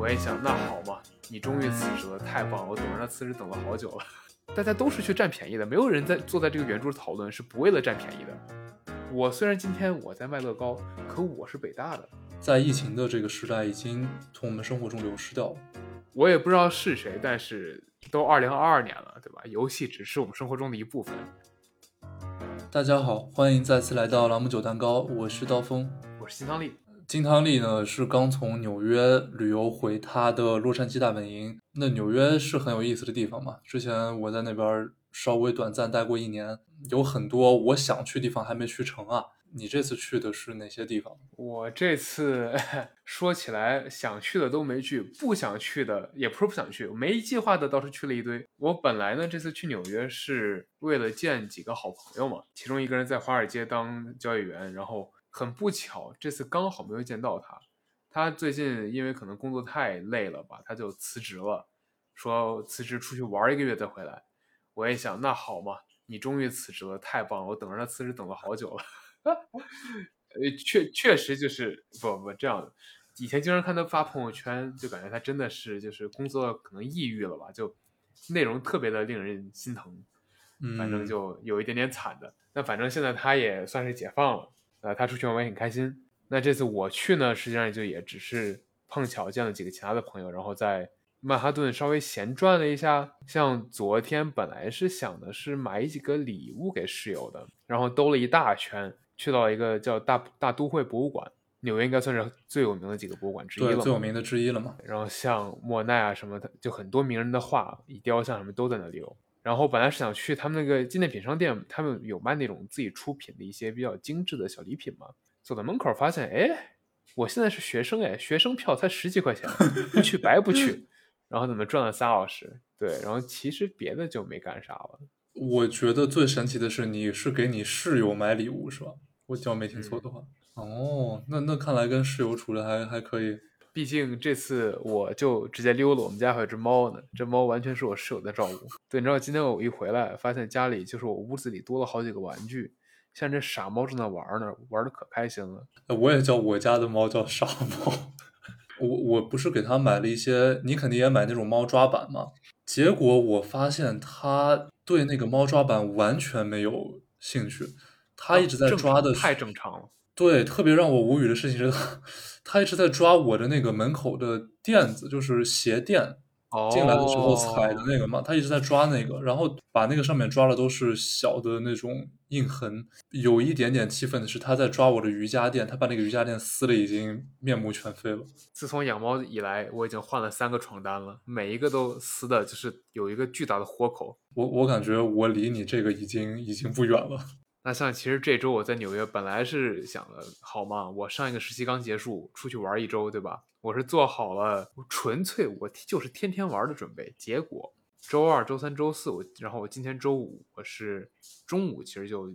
我也想，那好嘛，你终于辞职了，太棒了！我等着他辞职等了好久了。大家都是去占便宜的，没有人在坐在这个圆桌讨论是不为了占便宜的。我虽然今天我在卖乐高，可我是北大的，在疫情的这个时代，已经从我们生活中流失掉了。我也不知道是谁，但是都二零二二年了，对吧？游戏只是我们生活中的一部分。大家好，欢迎再次来到朗姆酒蛋糕，我是刀锋，我是金汤力。金汤力呢是刚从纽约旅游回他的洛杉矶大本营。那纽约是很有意思的地方嘛？之前我在那边稍微短暂待过一年，有很多我想去地方还没去成啊。你这次去的是哪些地方？我这次 说起来想去的都没去，不想去的也不是不想去，没计划的倒是去了一堆。我本来呢这次去纽约是为了见几个好朋友嘛，其中一个人在华尔街当交易员，然后。很不巧，这次刚好没有见到他。他最近因为可能工作太累了吧，他就辞职了，说辞职出去玩一个月再回来。我也想，那好嘛，你终于辞职了，太棒了！我等着他辞职等了好久了。呃，确确实就是不不这样的。以前经常看他发朋友圈，就感觉他真的是就是工作可能抑郁了吧，就内容特别的令人心疼。反正就有一点点惨的。那反正现在他也算是解放了。呃，他出去玩我也很开心。那这次我去呢，实际上就也只是碰巧见了几个其他的朋友，然后在曼哈顿稍微闲转了一下。像昨天本来是想的是买几个礼物给室友的，然后兜了一大圈，去到一个叫大大都会博物馆，纽约应该算是最有名的几个博物馆之一了，最有名的之一了嘛。然后像莫奈啊什么的，就很多名人的画、以雕像什么都在那里有。然后本来是想去他们那个纪念品商店，他们有卖那种自己出品的一些比较精致的小礼品嘛。走到门口发现，哎，我现在是学生哎，学生票才十几块钱，不去白不去。然后怎么转了仨小时？对，然后其实别的就没干啥了。我觉得最神奇的是，你是给你室友买礼物是吧？我只要没听错的话。哦，那那看来跟室友处的还还可以。毕竟这次我就直接溜了，我们家还有只猫呢，这猫完全是我室友在照顾。对，你知道今天我一回来，发现家里就是我屋子里多了好几个玩具，像这傻猫正在玩呢，玩的可开心了。我也叫我家的猫叫傻猫。我我不是给它买了一些，你肯定也买那种猫抓板嘛？结果我发现它对那个猫抓板完全没有兴趣，它一直在抓的太正常了。对，特别让我无语的事情是，他一直在抓我的那个门口的垫子，就是鞋垫，进来的时候踩的那个嘛，他一直在抓那个，然后把那个上面抓的都是小的那种印痕。有一点点气愤的是，他在抓我的瑜伽垫，他把那个瑜伽垫撕的已经面目全非了。自从养猫以来，我已经换了三个床单了，每一个都撕的，就是有一个巨大的豁口。我我感觉我离你这个已经已经不远了。那像其实这周我在纽约，本来是想的好嘛，我上一个实习刚结束，出去玩一周，对吧？我是做好了纯粹我就是天天玩的准备。结果周二、周三、周四我，然后我今天周五我是中午其实就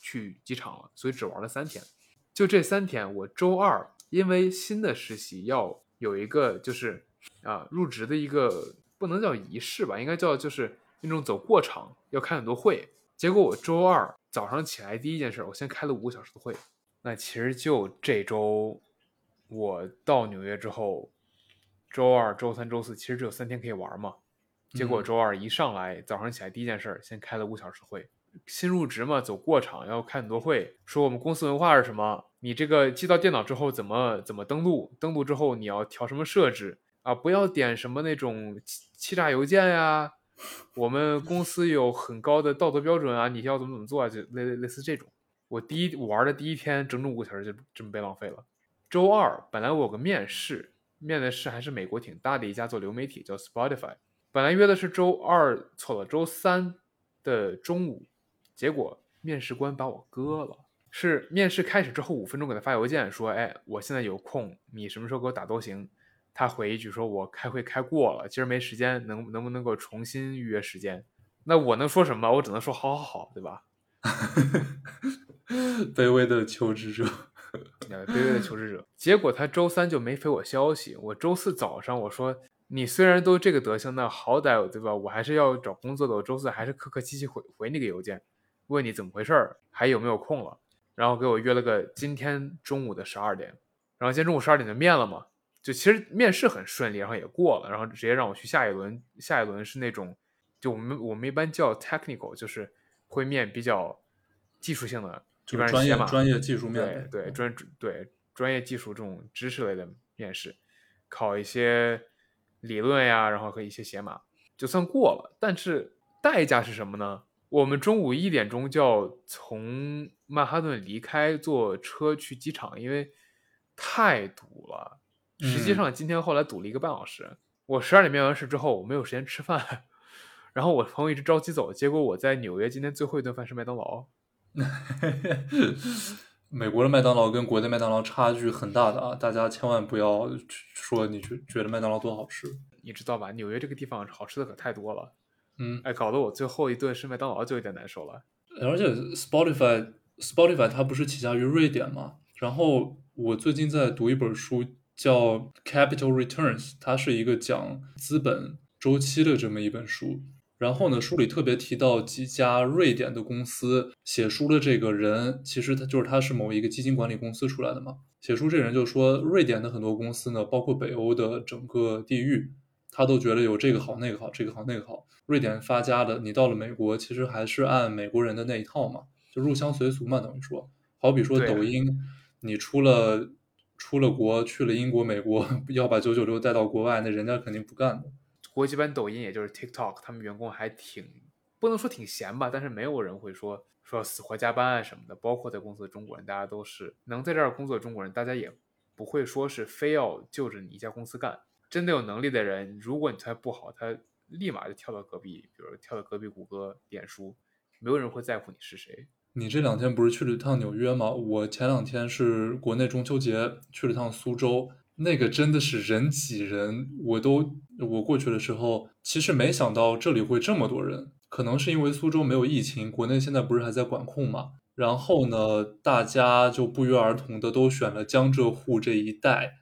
去机场了，所以只玩了三天。就这三天，我周二因为新的实习要有一个就是啊入职的一个不能叫仪式吧，应该叫就是那种走过场，要开很多会。结果我周二早上起来第一件事，我先开了五个小时的会。那其实就这周，我到纽约之后，周二、周三、周四其实只有三天可以玩嘛。结果周二一上来，早上起来第一件事，先开了五小时会。新入职嘛，走过场要开很多会，说我们公司文化是什么？你这个寄到电脑之后怎么怎么登录？登录之后你要调什么设置啊？不要点什么那种欺欺诈邮件呀。我们公司有很高的道德标准啊，你要怎么怎么做啊？就类类类似这种。我第一玩的第一天，整整五个小时就这么被浪费了。周二本来我有个面试，面的试还是美国挺大的一家做流媒体叫 Spotify，本来约的是周二，错了，周三的中午，结果面试官把我割了。是面试开始之后五分钟给他发邮件说，哎，我现在有空，你什么时候给我打都行。他回一句说：“我开会开过了，今儿没时间，能能不能够重新预约时间？”那我能说什么？我只能说：“好好好，对吧？” 卑微的求职者，卑微的求职者。结果他周三就没回我消息。我周四早上我说：“你虽然都这个德行，那好歹对吧？我还是要找工作的。我周四还是客客气气回回那个邮件，问你怎么回事儿，还有没有空了？然后给我约了个今天中午的十二点。然后今天中午十二点就面了嘛。”就其实面试很顺利，然后也过了，然后直接让我去下一轮，下一轮是那种就我们我们一般叫 technical，就是会面比较技术性的，就专业专业技术面，对对专对专业技术这种知识类的面试，考一些理论呀，然后和一些写码，就算过了。但是代价是什么呢？我们中午一点钟就要从曼哈顿离开，坐车去机场，因为太堵了。实际上今天后来堵了一个半小时。我十二点面完试之后，我没有时间吃饭。然后我朋友一直着急走，结果我在纽约今天最后一顿饭是麦当劳。美国的麦当劳跟国内麦当劳差距很大的啊！大家千万不要说你觉觉得麦当劳多好吃，你知道吧？纽约这个地方好吃的可太多了。嗯，哎，搞得我最后一顿是麦当劳就有点难受了。而且 Spotify Spotify 它不是起家于瑞典吗？然后我最近在读一本书叫 Capital Returns，它是一个讲资本周期的这么一本书。然后呢，书里特别提到几家瑞典的公司，写书的这个人其实他就是他是某一个基金管理公司出来的嘛。写书这人就说，瑞典的很多公司呢，包括北欧的整个地域，他都觉得有这个好那个好，这个好那个好。瑞典发家的，你到了美国，其实还是按美国人的那一套嘛，就入乡随俗嘛，等于说，好比说抖音，你出了出了国，去了英国、美国，要把九九六带到国外，那人家肯定不干的。国际版抖音也就是 TikTok，他们员工还挺不能说挺闲吧，但是没有人会说说死活加班啊什么的。包括在公司的中国人，大家都是能在这儿工作的中国人，大家也不会说是非要就着你一家公司干。真的有能力的人，如果你态不好，他立马就跳到隔壁，比如跳到隔壁谷歌、脸书，没有人会在乎你是谁。你这两天不是去了一趟纽约吗？我前两天是国内中秋节去了趟苏州。那个真的是人挤人，我都我过去的时候，其实没想到这里会这么多人。可能是因为苏州没有疫情，国内现在不是还在管控嘛？然后呢，大家就不约而同的都选了江浙沪这一带。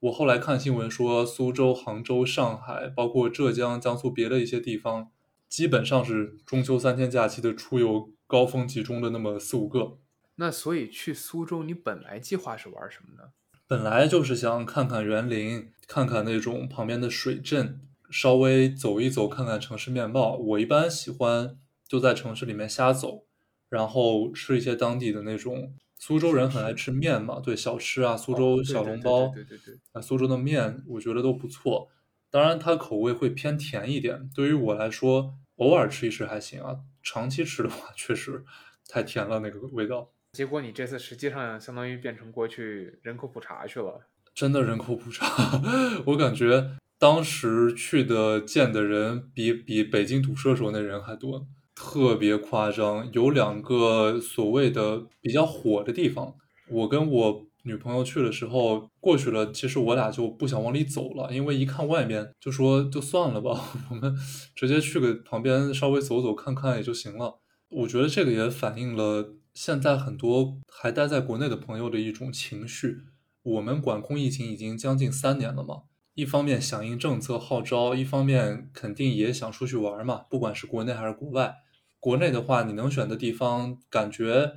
我后来看新闻说，苏州、杭州、上海，包括浙江、江苏别的一些地方，基本上是中秋三天假期的出游高峰集中的那么四五个。那所以去苏州，你本来计划是玩什么呢？本来就是想看看园林，看看那种旁边的水镇，稍微走一走，看看城市面貌。我一般喜欢就在城市里面瞎走，然后吃一些当地的那种。苏州人很爱吃面嘛，对小吃啊，苏州小笼包，对对对，啊，苏州的面我觉得都不错。当然它口味会偏甜一点，对于我来说，偶尔吃一吃还行啊。长期吃的话，确实太甜了那个味道。结果你这次实际上相当于变成过去人口普查去了，真的人口普查，我感觉当时去的见的人比比北京堵车时候那人还多，特别夸张。有两个所谓的比较火的地方，我跟我女朋友去的时候过去了，其实我俩就不想往里走了，因为一看外面就说就算了吧，我们直接去个旁边稍微走走看看也就行了。我觉得这个也反映了。现在很多还待在国内的朋友的一种情绪，我们管控疫情已经将近三年了嘛。一方面响应政策号召，一方面肯定也想出去玩嘛。不管是国内还是国外，国内的话你能选的地方，感觉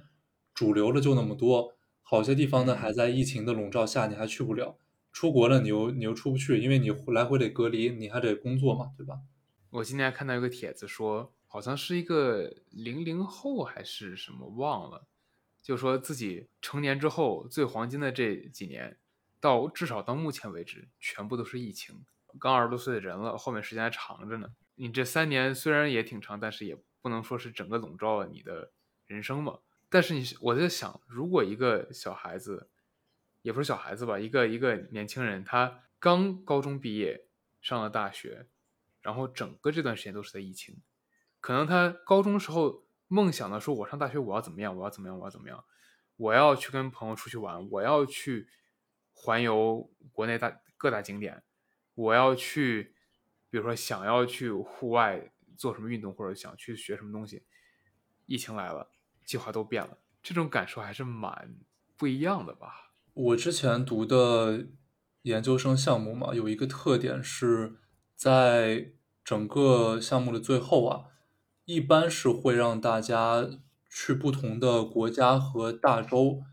主流的就那么多。好些地方呢还在疫情的笼罩下，你还去不了。出国了你又你又出不去，因为你来回得隔离，你还得工作嘛，对吧？我今天看到一个帖子说。好像是一个零零后还是什么忘了，就说自己成年之后最黄金的这几年，到至少到目前为止，全部都是疫情。刚二十多岁的人了，后面时间还长着呢。你这三年虽然也挺长，但是也不能说是整个笼罩了你的人生嘛。但是你我在想，如果一个小孩子，也不是小孩子吧，一个一个年轻人，他刚高中毕业，上了大学，然后整个这段时间都是在疫情。可能他高中时候梦想的说，我上大学我要怎么样，我要怎么样，我要怎么样，我要去跟朋友出去玩，我要去环游国内大各大景点，我要去，比如说想要去户外做什么运动，或者想去学什么东西。疫情来了，计划都变了，这种感受还是蛮不一样的吧。我之前读的研究生项目嘛，有一个特点是在整个项目的最后啊。一般是会让大家去不同的国家和大洲，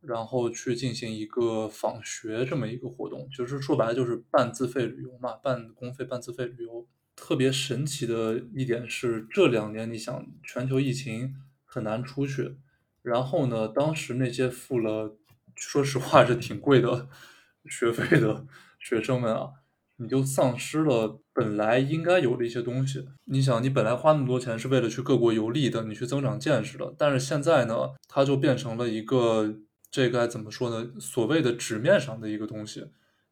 然后去进行一个访学这么一个活动，就是说白了就是半自费旅游嘛，半公费半自费旅游。特别神奇的一点是，这两年你想全球疫情很难出去，然后呢，当时那些付了说实话是挺贵的学费的学生们啊。你就丧失了本来应该有的一些东西。你想，你本来花那么多钱是为了去各国游历的，你去增长见识的，但是现在呢，它就变成了一个这该怎么说呢？所谓的纸面上的一个东西，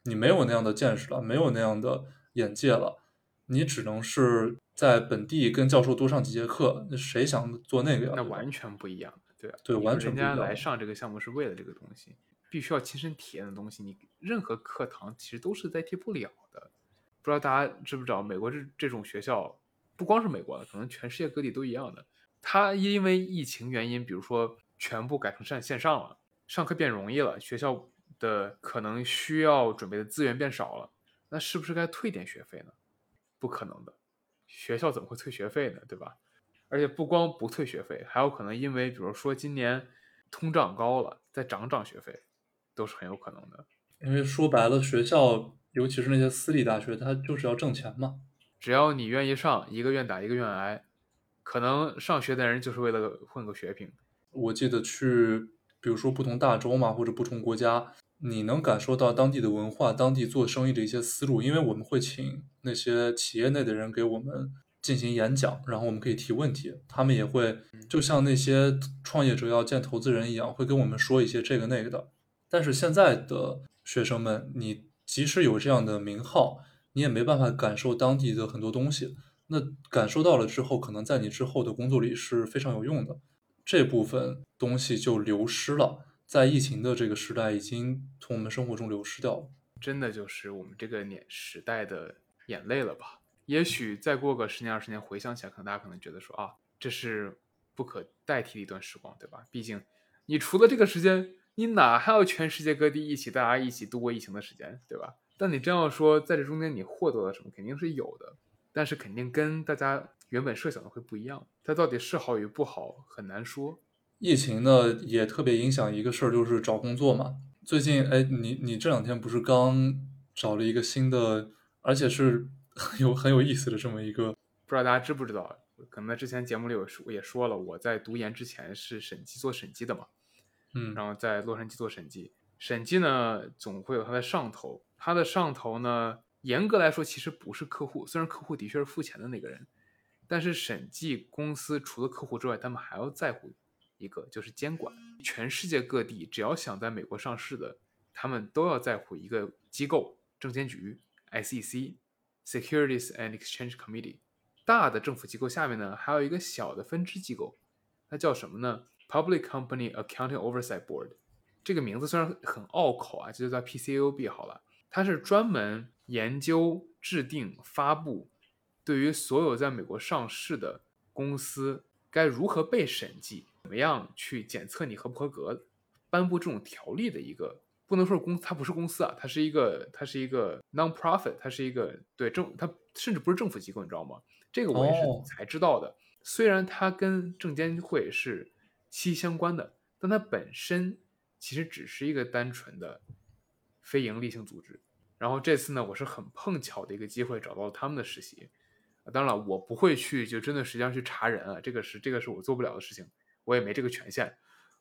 你没有那样的见识了，没有那样的眼界了，你只能是在本地跟教授多上几节课。那谁想做那个呀？那完全不一样，对对，完全人家来上这个项目是为了这个东西。必须要亲身体验的东西，你任何课堂其实都是代替不了的。不知道大家知不知道，美国这这种学校，不光是美国的，可能全世界各地都一样的。它因为疫情原因，比如说全部改成上线上了，上课变容易了，学校的可能需要准备的资源变少了，那是不是该退点学费呢？不可能的，学校怎么会退学费呢？对吧？而且不光不退学费，还有可能因为比如说今年通胀高了，再涨涨学费。都是很有可能的，因为说白了，学校尤其是那些私立大学，它就是要挣钱嘛。只要你愿意上，一个愿打一个愿挨。可能上学的人就是为了混个学凭。我记得去，比如说不同大洲嘛，或者不同国家，你能感受到当地的文化、当地做生意的一些思路。因为我们会请那些企业内的人给我们进行演讲，然后我们可以提问题，他们也会就像那些创业者要见投资人一样，会跟我们说一些这个那个的。但是现在的学生们，你即使有这样的名号，你也没办法感受当地的很多东西。那感受到了之后，可能在你之后的工作里是非常有用的。这部分东西就流失了，在疫情的这个时代，已经从我们生活中流失掉了。真的就是我们这个年时代的眼泪了吧？也许再过个十年二十年，回想起来，可能大家可能觉得说啊，这是不可代替的一段时光，对吧？毕竟你除了这个时间。你哪还有全世界各地一起，大家一起度过疫情的时间，对吧？但你真要说在这中间你获得了什么，肯定是有的，但是肯定跟大家原本设想的会不一样。它到底是好与不好，很难说。疫情呢，也特别影响一个事儿，就是找工作嘛。最近，哎，你你这两天不是刚找了一个新的，而且是很有很有意思的这么一个，不知道大家知不知道？可能在之前节目里有说也说了，我在读研之前是审计做审计的嘛。嗯，然后在洛杉矶做审计，审计呢总会有它的上头，它的上头呢严格来说其实不是客户，虽然客户的确是付钱的那个人，但是审计公司除了客户之外，他们还要在乎一个就是监管。全世界各地只要想在美国上市的，他们都要在乎一个机构，证监局 SEC（Securities and Exchange Committee）。大的政府机构下面呢还有一个小的分支机构，它叫什么呢？Public Company Accounting Oversight Board，这个名字虽然很拗口啊，就叫 PCAOB 好了。它是专门研究、制定、发布对于所有在美国上市的公司该如何被审计、怎么样去检测你合不合格、颁布这种条例的一个。不能说是公，它不是公司啊，它是一个，它是一个 non-profit，它是一个对政，它甚至不是政府机构，你知道吗？这个我也是才知道的。虽然它跟证监会是。息息相关的，但它本身其实只是一个单纯的非盈利性组织。然后这次呢，我是很碰巧的一个机会找到了他们的实习。当然了，我不会去就真的实际上去查人啊，这个是这个是我做不了的事情，我也没这个权限。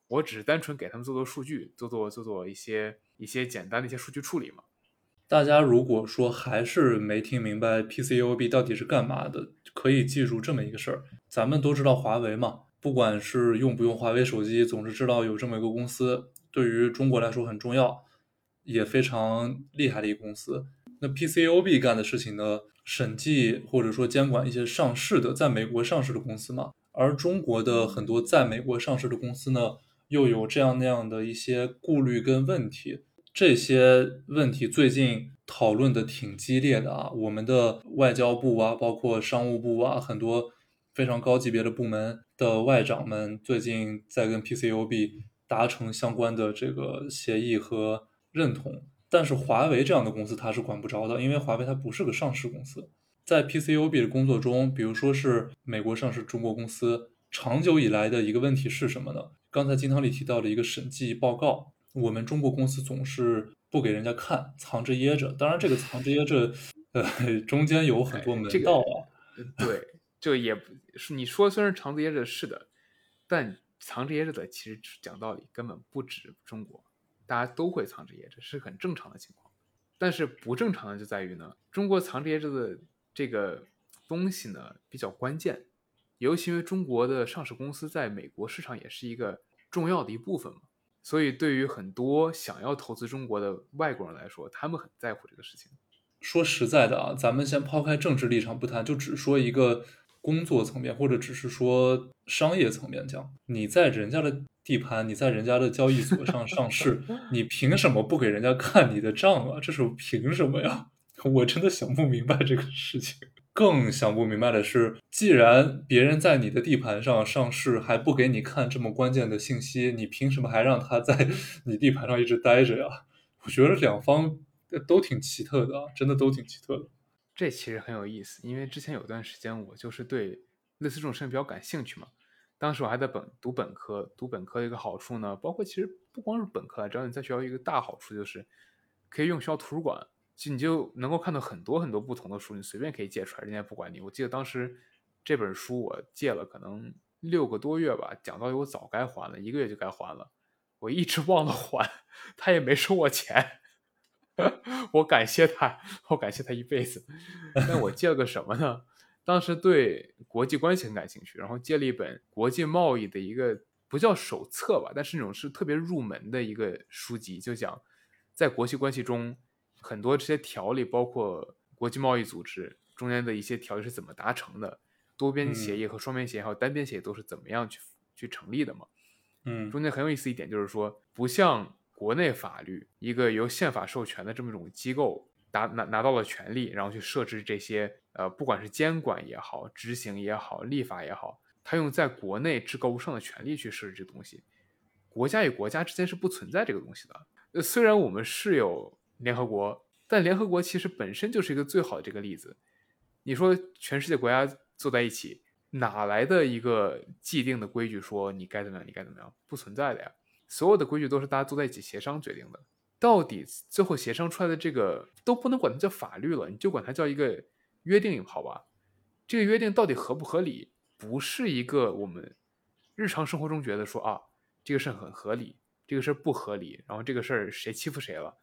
我只是单纯给他们做做数据，做做做做一些一些简单的一些数据处理嘛。大家如果说还是没听明白 PCOB 到底是干嘛的，可以记住这么一个事儿：咱们都知道华为嘛。不管是用不用华为手机，总是知道有这么一个公司，对于中国来说很重要，也非常厉害的一个公司。那 PCOB 干的事情呢，审计或者说监管一些上市的在美国上市的公司嘛。而中国的很多在美国上市的公司呢，又有这样那样的一些顾虑跟问题。这些问题最近讨论的挺激烈的啊，我们的外交部啊，包括商务部啊，很多。非常高级别的部门的外长们最近在跟 PCOB 达成相关的这个协议和认同，但是华为这样的公司它是管不着的，因为华为它不是个上市公司。在 PCOB 的工作中，比如说是美国上市中国公司，长久以来的一个问题是什么呢？刚才金汤里提到的一个审计报告，我们中国公司总是不给人家看，藏着掖着。当然，这个藏着掖着，呃，中间有很多门道啊。对，就也是你说虽然藏着掖着是的，但藏着掖着的其实讲道理根本不止中国，大家都会藏着掖着，是很正常的情况。但是不正常的就在于呢，中国藏着掖着的这个东西呢比较关键，尤其因为中国的上市公司在美国市场也是一个重要的一部分嘛。所以，对于很多想要投资中国的外国人来说，他们很在乎这个事情。说实在的啊，咱们先抛开政治立场不谈，就只说一个工作层面，或者只是说商业层面讲，你在人家的地盘，你在人家的交易所上上市，你凭什么不给人家看你的账啊？这是凭什么呀？我真的想不明白这个事情。更想不明白的是，既然别人在你的地盘上上市，还不给你看这么关键的信息，你凭什么还让他在你地盘上一直待着呀？我觉得两方都挺奇特的，真的都挺奇特的。这其实很有意思，因为之前有段时间我就是对类似这种事情比较感兴趣嘛。当时我还在本读本科，读本科的一个好处呢，包括其实不光是本科，只要你在学校一个大好处就是可以用学校图书馆。就你就能够看到很多很多不同的书，你随便可以借出来，人家不管你。我记得当时这本书我借了可能六个多月吧，讲道理我早该还了，一个月就该还了，我一直忘了还，他也没收我钱，我感谢他，我感谢他一辈子。但我借了个什么呢？当时对国际关系很感兴趣，然后借了一本国际贸易的一个不叫手册吧，但是那种是特别入门的一个书籍，就讲在国际关系中。很多这些条例，包括国际贸易组织中间的一些条例是怎么达成的，多边协议和双边协议还有单边协议都是怎么样去去成立的嘛？嗯，中间很有意思一点就是说，不像国内法律一个由宪法授权的这么一种机构拿拿拿到了权利，然后去设置这些呃，不管是监管也好，执行也好，立法也好，他用在国内至高无上的权利去设置这东西。国家与国家之间是不存在这个东西的。呃，虽然我们是有。联合国，但联合国其实本身就是一个最好的这个例子。你说全世界国家坐在一起，哪来的一个既定的规矩说你该怎么样，你该怎么样？不存在的呀。所有的规矩都是大家坐在一起协商决定的。到底最后协商出来的这个都不能管它叫法律了，你就管它叫一个约定好吧？这个约定到底合不合理？不是一个我们日常生活中觉得说啊，这个事很合理，这个事不合理，然后这个事儿谁欺负谁了？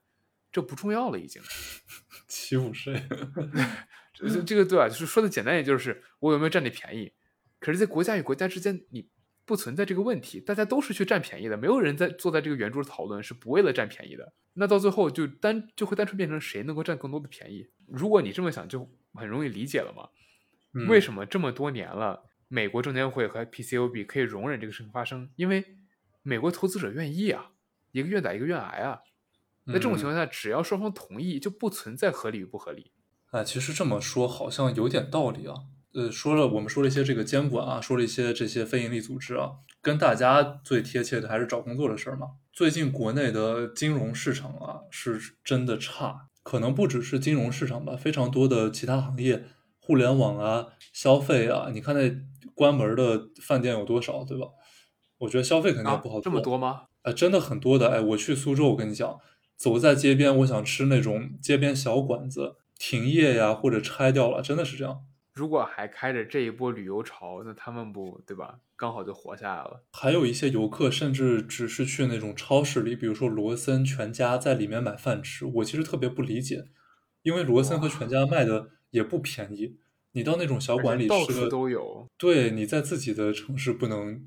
这不重要了，已经欺负谁？这这个对吧？就是说的简单，也就是我有没有占你便宜？可是，在国家与国家之间，你不存在这个问题，大家都是去占便宜的，没有人在坐在这个圆桌讨论是不为了占便宜的。那到最后就单就会单纯变成谁能够占更多的便宜？如果你这么想，就很容易理解了嘛。为什么这么多年了，美国证监会和 PCOB 可以容忍这个事情发生？因为美国投资者愿意啊，一个愿打一个愿挨啊。在这种情况下，只要双方同意，就不存在合理与不合理。哎，其实这么说好像有点道理啊。呃，说了我们说了一些这个监管啊，说了一些这些非营利组织啊，跟大家最贴切的还是找工作的事儿嘛。最近国内的金融市场啊，是真的差，可能不只是金融市场吧，非常多的其他行业，互联网啊、消费啊，你看那关门的饭店有多少，对吧？我觉得消费肯定不好做。这么多吗？哎，真的很多的。哎，我去苏州，我跟你讲。走在街边，我想吃那种街边小馆子，停业呀，或者拆掉了，真的是这样。如果还开着这一波旅游潮，那他们不对吧？刚好就活下来了。还有一些游客，甚至只是去那种超市里，比如说罗森、全家，在里面买饭吃。我其实特别不理解，因为罗森和全家卖的也不便宜。你到那种小馆里吃的都有。对，你在自己的城市不能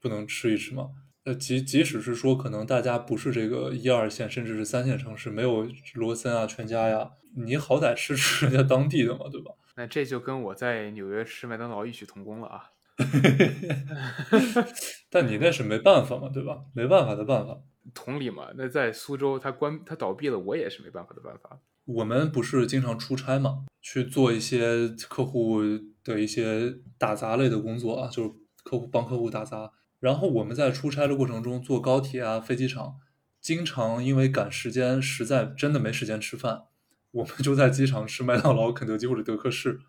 不能吃一吃吗？呃，即即使是说，可能大家不是这个一二线，甚至是三线城市，没有罗森啊、全家呀，你好歹吃吃人家当地的嘛，对吧？那这就跟我在纽约吃麦当劳异曲同工了啊。但你那是没办法嘛，对吧？没办法的办法。同理嘛，那在苏州，它关它倒闭了，我也是没办法的办法。我们不是经常出差嘛，去做一些客户的一些打杂类的工作啊，就是客户帮客户打杂。然后我们在出差的过程中，坐高铁啊、飞机场，经常因为赶时间，实在真的没时间吃饭，我们就在机场吃麦当劳、肯德基或者德克士。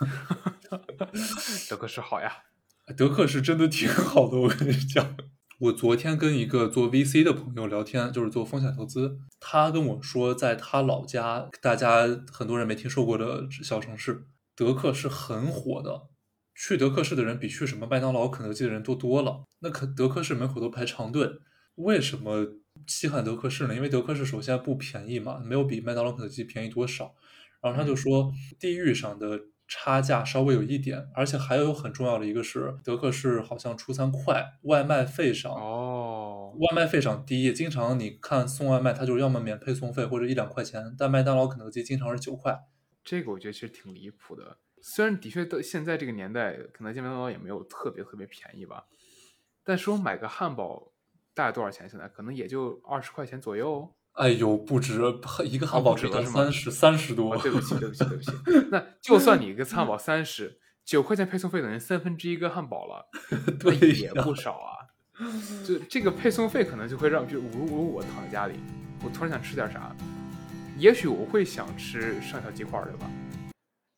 德克士好呀，德克士真的挺好的，我跟你讲，我昨天跟一个做 VC 的朋友聊天，就是做风险投资，他跟我说，在他老家，大家很多人没听说过的小城市，德克士很火的。去德克士的人比去什么麦当劳、肯德基的人多多了。那肯德克士门口都排长队，为什么稀罕德克士呢？因为德克士首先不便宜嘛，没有比麦当劳、肯德基便宜多少。然后他就说，地域上的差价稍微有一点，而且还有很重要的一个是，德克士好像出餐快，外卖费上哦，外卖费上低，经常你看送外卖，他就要么免配送费或者一两块钱，但麦当劳、肯德基经常是九块。这个我觉得其实挺离谱的。虽然的确到现在这个年代，肯德基、麦当劳也没有特别特别便宜吧，但是我买个汉堡大概多少钱？现在可能也就二十块钱左右。哎呦，不值一个汉堡只要三十三十多。对不起，对不起，对不起。那就算你一个汉堡三十九块钱配送费，等于三分之一个汉堡了，对，也不少啊。就这个配送费可能就会让，就如如我躺在家里，我突然想吃点啥，也许我会想吃上小鸡块，对吧？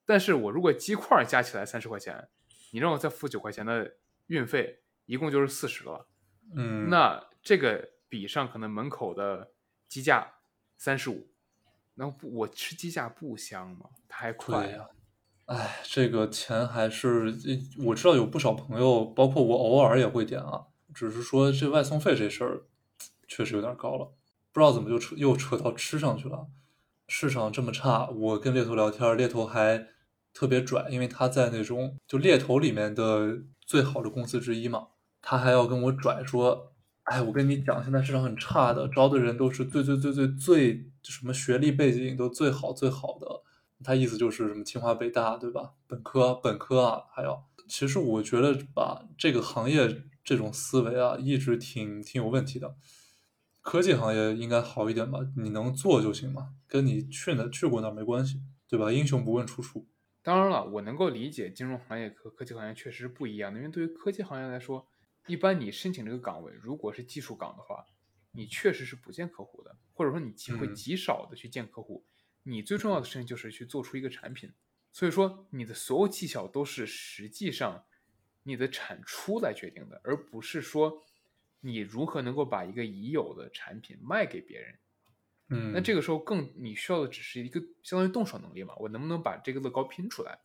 但是我如果鸡块加起来三十块钱，你让我再付九块钱的运费，一共就是四十了。嗯，那这个比上可能门口的鸡架三十五，那不我吃鸡架不香吗？太快呀！哎，这个钱还是我知道有不少朋友，包括我偶尔也会点啊，只是说这外送费这事儿确实有点高了，不知道怎么就扯又扯到吃上去了。市场这么差，我跟猎头聊天，猎头还特别拽，因为他在那种就猎头里面的最好的公司之一嘛，他还要跟我拽说，哎，我跟你讲，现在市场很差的，招的人都是最最最最最什么学历背景都最好最好的，他意思就是什么清华北大对吧？本科本科啊，还有，其实我觉得吧，这个行业这种思维啊，一直挺挺有问题的。科技行业应该好一点吧？你能做就行嘛，跟你去哪去过那没关系，对吧？英雄不问出处。当然了，我能够理解金融行业和科技行业确实是不一样的，因为对于科技行业来说，一般你申请这个岗位，如果是技术岗的话，你确实是不见客户的，或者说你机会极少的去见客户。你最重要的事情就是去做出一个产品，所以说你的所有技巧都是实际上你的产出来决定的，而不是说。你如何能够把一个已有的产品卖给别人？嗯，那这个时候更你需要的只是一个相当于动手能力嘛？我能不能把这个乐高拼出来，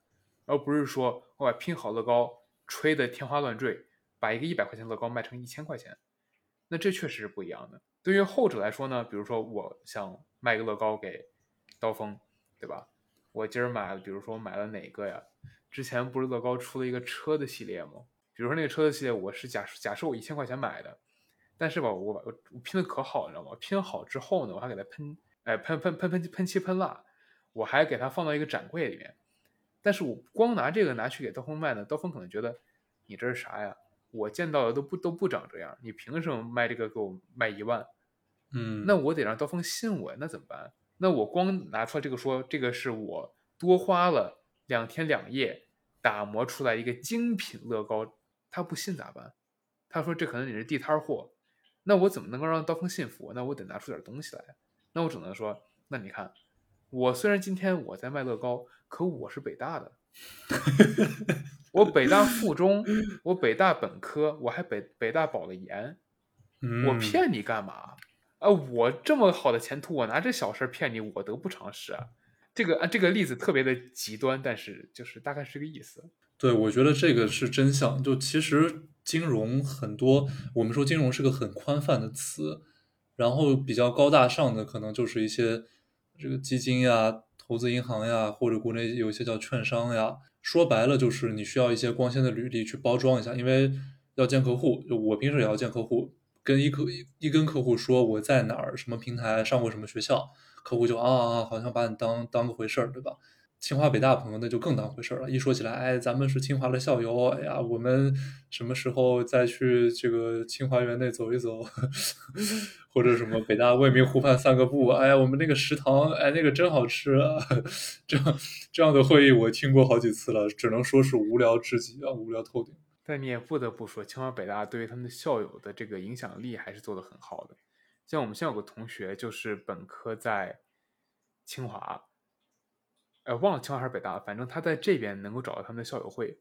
而不是说我把拼好乐高吹得天花乱坠，把一个一百块钱乐高卖成一千块钱？那这确实是不一样的。对于后者来说呢，比如说我想卖个乐高给刀锋，对吧？我今儿买了，比如说我买了哪个呀？之前不是乐高出了一个车的系列吗？比如说那个车的系列，我是假假设我一千块钱买的。但是吧，我把我拼的可好，你知道吗？拼好之后呢，我还给它喷，哎，喷喷喷喷喷漆喷蜡，我还给它放到一个展柜里面。但是我光拿这个拿去给刀锋卖呢，刀锋可能觉得你这是啥呀？我见到的都不都不长这样，你凭什么卖这个给我卖一万？嗯，那我得让刀锋信我，那怎么办？那我光拿出来这个说这个是我多花了两天两夜打磨出来一个精品乐高，他不信咋办？他说这可能你是地摊货。那我怎么能够让刀锋信服？那我得拿出点东西来。那我只能说，那你看，我虽然今天我在卖乐高，可我是北大的，我北大附中，我北大本科，我还北北大保了研，我骗你干嘛？啊，我这么好的前途，我拿这小事骗你，我得不偿失啊！这个啊，这个例子特别的极端，但是就是大概是这个意思。对，我觉得这个是真相。就其实金融很多，我们说金融是个很宽泛的词，然后比较高大上的可能就是一些这个基金呀、投资银行呀，或者国内有一些叫券商呀。说白了就是你需要一些光鲜的履历去包装一下，因为要见客户。就我平时也要见客户，跟一客一跟客户说我在哪儿、什么平台上过什么学校，客户就啊啊，好像把你当当个回事儿，对吧？清华北大朋友那就更当回事了。一说起来，哎，咱们是清华的校友，哎呀，我们什么时候再去这个清华园内走一走，或者什么北大未名湖畔散个步？哎呀，我们那个食堂，哎，那个真好吃啊！这样这样的会议我听过好几次了，只能说是无聊至极啊，无聊透顶。但你也不得不说，清华北大对于他们的校友的这个影响力还是做得很好的。像我们现在有个同学，就是本科在清华。呃，忘了清华还是北大，反正他在这边能够找到他们的校友会，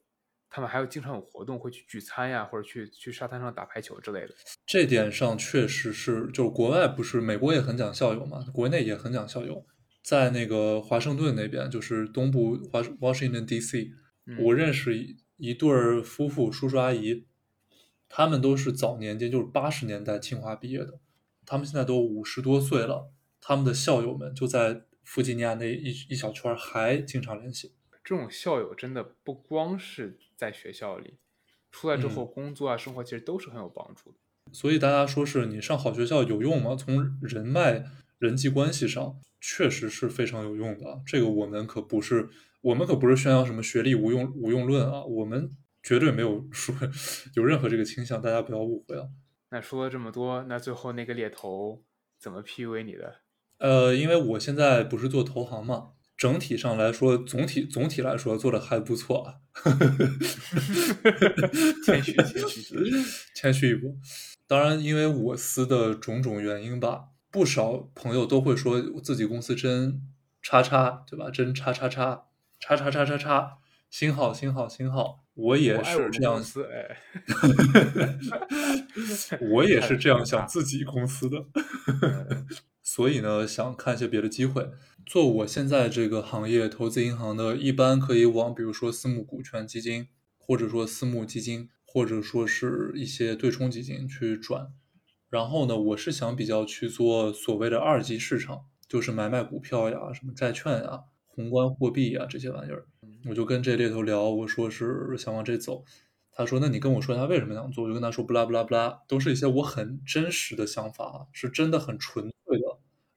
他们还有经常有活动会去聚餐呀，或者去去沙滩上打排球之类的。这点上确实是，就是国外不是美国也很讲校友嘛，国内也很讲校友。在那个华盛顿那边，就是东部华 Washington D.C.，我认识一一对儿夫妇，叔叔阿姨，他们都是早年间就是八十年代清华毕业的，他们现在都五十多岁了，他们的校友们就在弗吉尼亚那一一小圈还经常联系。这种校友真的不光是在学校里，出来之后工作啊、生活其实都是很有帮助的。所以大家说是你上好学校有用吗？从人脉、人际关系上，确实是非常有用的。这个我们可不是，我们可不是宣扬什么学历无用无用论啊，我们绝对没有说 有任何这个倾向，大家不要误会啊。那说了这么多，那最后那个猎头怎么 PUA 你的？呃，因为我现在不是做投行嘛。整体上来说，总体总体来说做的还不错啊。谦虚谦虚 谦虚一步。当然，因为我司的种种原因吧，不少朋友都会说自己公司真叉叉，对吧？真叉叉叉叉叉叉叉叉，星号星号星号。我也是这样，哎，我也是这样想自己公司的。所以呢，想看一些别的机会。做我现在这个行业，投资银行的，一般可以往比如说私募股权基金，或者说私募基金，或者说是一些对冲基金去转。然后呢，我是想比较去做所谓的二级市场，就是买卖股票呀、什么债券呀、宏观货币呀这些玩意儿。我就跟这猎头聊，我说是想往这走。他说：“那你跟我说一下为什么想做？”我就跟他说：“不拉不拉不拉，都是一些我很真实的想法，是真的很纯粹的。”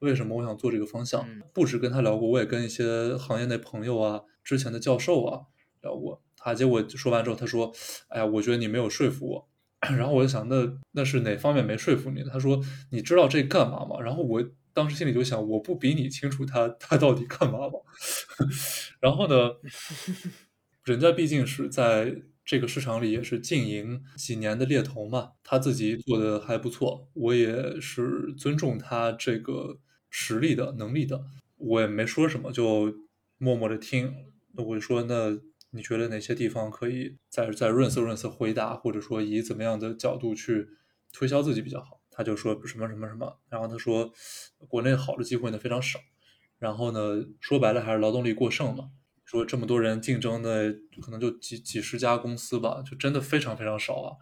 为什么我想做这个方向？不止跟他聊过，我也跟一些行业内朋友啊、之前的教授啊聊过。他结果说完之后，他说：“哎呀，我觉得你没有说服我。”然后我就想，那那是哪方面没说服你？他说：“你知道这干嘛吗？”然后我当时心里就想，我不比你清楚他他到底干嘛吗？然后呢，人家毕竟是在这个市场里也是经营几年的猎头嘛，他自己做的还不错，我也是尊重他这个。实力的能力的，我也没说什么，就默默的听。那我就说，那你觉得哪些地方可以再再润色润色回答，或者说以怎么样的角度去推销自己比较好？他就说什么什么什么，然后他说国内好的机会呢非常少，然后呢说白了还是劳动力过剩嘛。说这么多人竞争的，可能就几几十家公司吧，就真的非常非常少啊。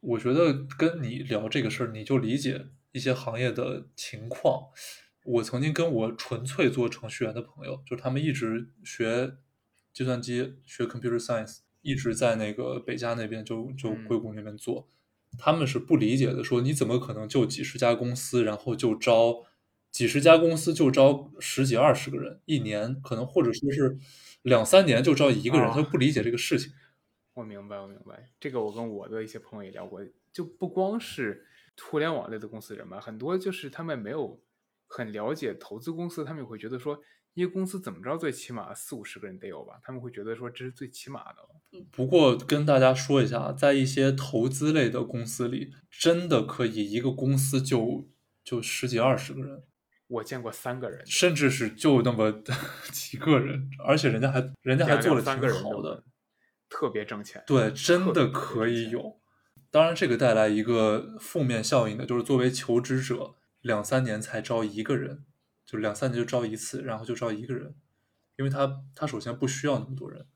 我觉得跟你聊这个事儿，你就理解一些行业的情况。我曾经跟我纯粹做程序员的朋友，就是他们一直学计算机，学 computer science，一直在那个北加那边就就硅谷那边做，他们是不理解的，说你怎么可能就几十家公司，然后就招几十家公司就招十几二十个人，一年可能或者说是两三年就招一个人，他不理解这个事情。我明白，我明白，这个我跟我的一些朋友也聊过，就不光是互联网类的公司人吧，很多就是他们没有。很了解投资公司，他们也会觉得说，一个公司怎么着，最起码四五十个人得有吧？他们会觉得说，这是最起码的了。不过跟大家说一下，在一些投资类的公司里，真的可以一个公司就就十几二十个人。我见过三个人，甚至是就那么 几个人，而且人家还人家还做了挺好的，特别挣钱。对，真的可以有。当然，这个带来一个负面效应的，就是作为求职者。两三年才招一个人，就两三年就招一次，然后就招一个人，因为他他首先不需要那么多人，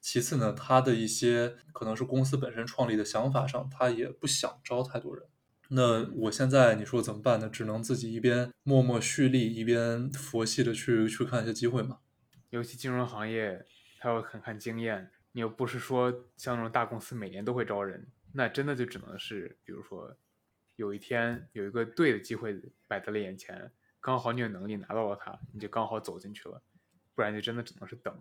其次呢，他的一些可能是公司本身创立的想法上，他也不想招太多人。那我现在你说怎么办呢？只能自己一边默默蓄力，一边佛系的去去看一些机会嘛。尤其金融行业，他要很看经验，你又不是说像那种大公司每年都会招人，那真的就只能是比如说。有一天有一个对的机会摆在了眼前，刚好你有能力拿到了它，你就刚好走进去了，不然就真的只能是等。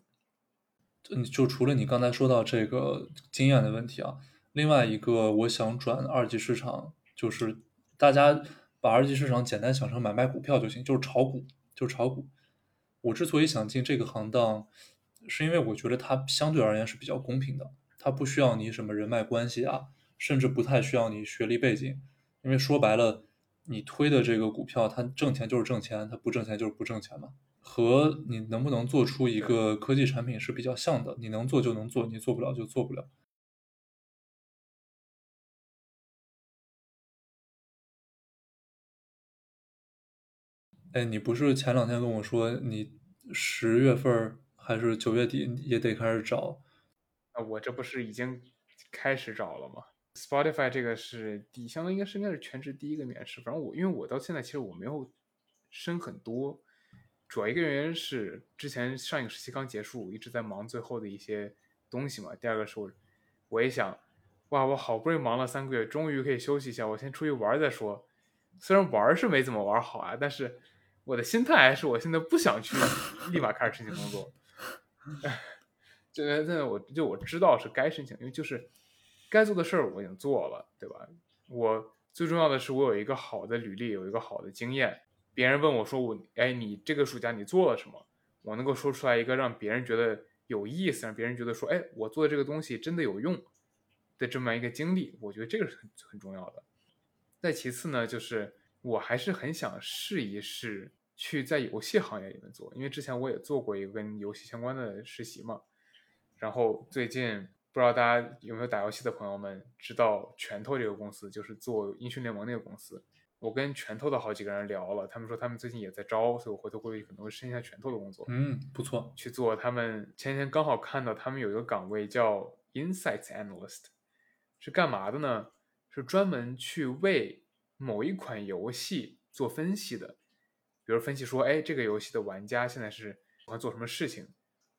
就就除了你刚才说到这个经验的问题啊，另外一个我想转二级市场，就是大家把二级市场简单想成买卖股票就行，就是炒股，就是炒股。我之所以想进这个行当，是因为我觉得它相对而言是比较公平的，它不需要你什么人脉关系啊，甚至不太需要你学历背景。因为说白了，你推的这个股票，它挣钱就是挣钱，它不挣钱就是不挣钱嘛。和你能不能做出一个科技产品是比较像的，你能做就能做，你做不了就做不了。哎，你不是前两天跟我说你十月份还是九月底也得开始找？啊，我这不是已经开始找了吗？？Spotify 这个是第，相当应该是应该是全职第一个面试。反正我因为我到现在其实我没有升很多，主要一个原因是之前上一个实习刚结束，一直在忙最后的一些东西嘛。第二个是我我也想，哇，我好不容易忙了三个月，终于可以休息一下，我先出去玩再说。虽然玩是没怎么玩好啊，但是我的心态还是我现在不想去 立马开始申请工作。就现在我就我知道是该申请，因为就是该做的事儿我已经做了，对吧？我最重要的是我有一个好的履历，有一个好的经验。别人问我说我哎，你这个暑假你做了什么？我能够说出来一个让别人觉得有意思，让别人觉得说哎，我做的这个东西真的有用的这么一个经历，我觉得这个是很很重要的。再其次呢，就是我还是很想试一试去在游戏行业里面做，因为之前我也做过一个跟游戏相关的实习嘛。然后最近不知道大家有没有打游戏的朋友们知道拳头这个公司，就是做英雄联盟那个公司。我跟拳头的好几个人聊了，他们说他们最近也在招，所以我回头过去可能会申一下拳头的工作。嗯，不错，去做他们前天刚好看到他们有一个岗位叫 Insights Analyst，是干嘛的呢？是专门去为某一款游戏做分析的，比如分析说，哎，这个游戏的玩家现在是喜欢做什么事情，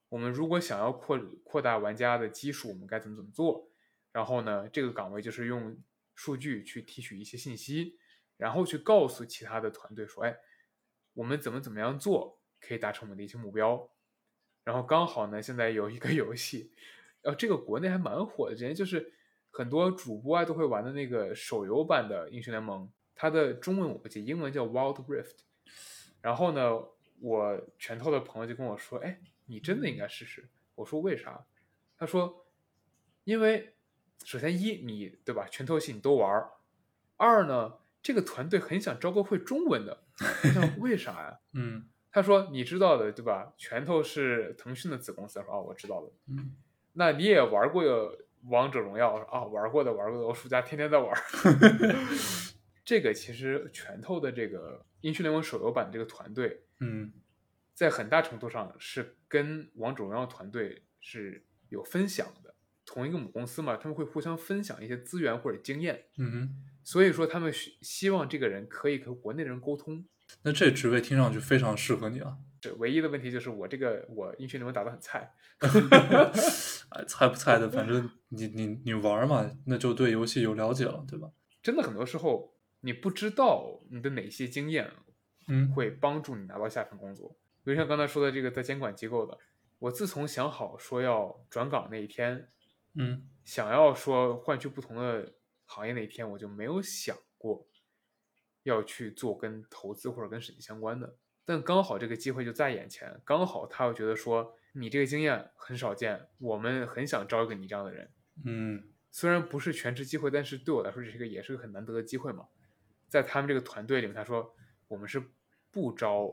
我们如果想要扩扩大玩家的基数，我们该怎么怎么做？然后呢，这个岗位就是用数据去提取一些信息，然后去告诉其他的团队说，哎，我们怎么怎么样做可以达成我们的一些目标？然后刚好呢，现在有一个 游戏，呃，这个国内还蛮火的，之前就是。很多主播啊都会玩的那个手游版的英雄联盟，它的中文我不记，英文叫 Wild Rift。然后呢，我拳头的朋友就跟我说：“哎，你真的应该试试。”我说：“为啥？”他说：“因为首先一你对吧，拳头系你都玩二呢，这个团队很想招个会中文的。我想为啥呀？嗯，他说你知道的对吧？拳头是腾讯的子公司。说啊，我知道的。嗯，那你也玩过？王者荣耀啊，玩过的玩过的，我暑假天天在玩。这个其实拳头的这个英雄联盟手游版这个团队，嗯，在很大程度上是跟王者荣耀团队是有分享的，同一个母公司嘛，他们会互相分享一些资源或者经验。嗯哼，所以说他们希希望这个人可以和国内人沟通。那这职位听上去非常适合你啊。这唯一的问题就是我这个我英雄联盟打的很菜。哎，菜不菜的，反正你你你玩嘛，那就对游戏有了解了，对吧？真的很多时候你不知道你的哪些经验，嗯，会帮助你拿到下份工作。比如像刚才说的这个在监管机构的，我自从想好说要转岗那一天，嗯，想要说换去不同的行业那一天，我就没有想过要去做跟投资或者跟审计相关的。但刚好这个机会就在眼前，刚好他又觉得说。你这个经验很少见，我们很想招一个你这样的人。嗯，虽然不是全职机会，但是对我来说这是一个也是个很难得的机会嘛。在他们这个团队里面，他说我们是不招